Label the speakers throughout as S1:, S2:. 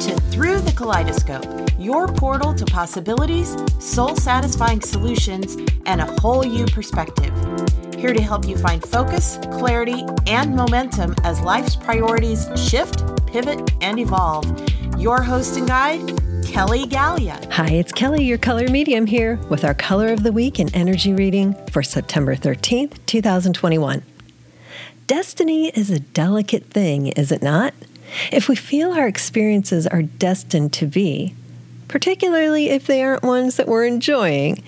S1: To Through the Kaleidoscope, your portal to possibilities, soul satisfying solutions, and a whole you perspective. Here to help you find focus, clarity, and momentum as life's priorities shift, pivot, and evolve. Your host and guide, Kelly Galea.
S2: Hi, it's Kelly, your color medium here with our color of the week and energy reading for September 13th, 2021. Destiny is a delicate thing, is it not? If we feel our experiences are destined to be, particularly if they aren't ones that we're enjoying,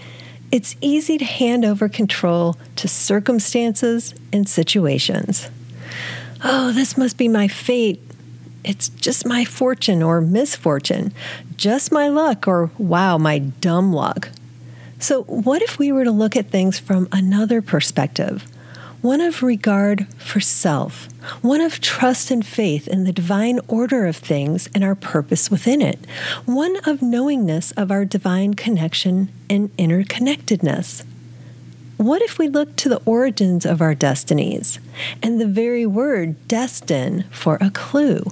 S2: it's easy to hand over control to circumstances and situations. Oh, this must be my fate. It's just my fortune or misfortune, just my luck or wow, my dumb luck. So, what if we were to look at things from another perspective? One of regard for self, one of trust and faith in the divine order of things and our purpose within it, one of knowingness of our divine connection and interconnectedness. What if we look to the origins of our destinies and the very word destin for a clue?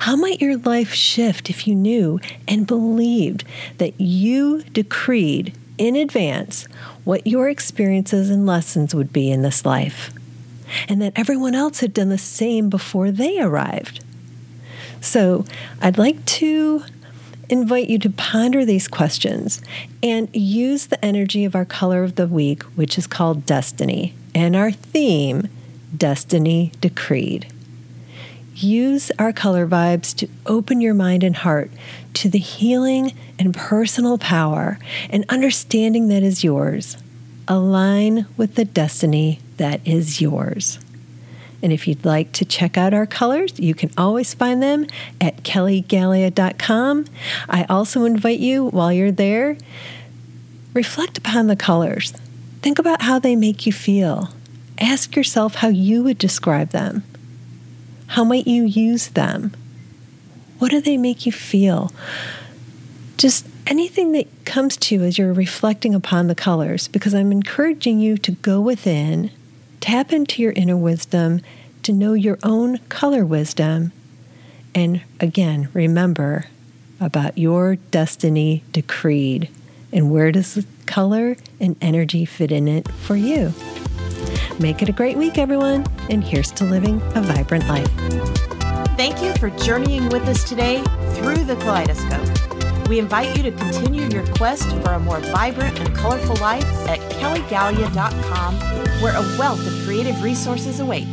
S2: How might your life shift if you knew and believed that you decreed in advance what your experiences and lessons would be in this life, and that everyone else had done the same before they arrived. So, I'd like to invite you to ponder these questions and use the energy of our color of the week, which is called Destiny, and our theme, Destiny Decreed. Use our color vibes to open your mind and heart to the healing and personal power and understanding that is yours. Align with the destiny that is yours. And if you'd like to check out our colors, you can always find them at kellygalea.com. I also invite you, while you're there, reflect upon the colors. Think about how they make you feel. Ask yourself how you would describe them. How might you use them? What do they make you feel? Just anything that comes to you as you're reflecting upon the colors, because I'm encouraging you to go within, tap into your inner wisdom, to know your own color wisdom, and again, remember about your destiny decreed and where does the color and energy fit in it for you. Make it a great week, everyone, and here's to living a vibrant life.
S1: Thank you for journeying with us today through the kaleidoscope. We invite you to continue your quest for a more vibrant and colorful life at kellygalea.com, where a wealth of creative resources await.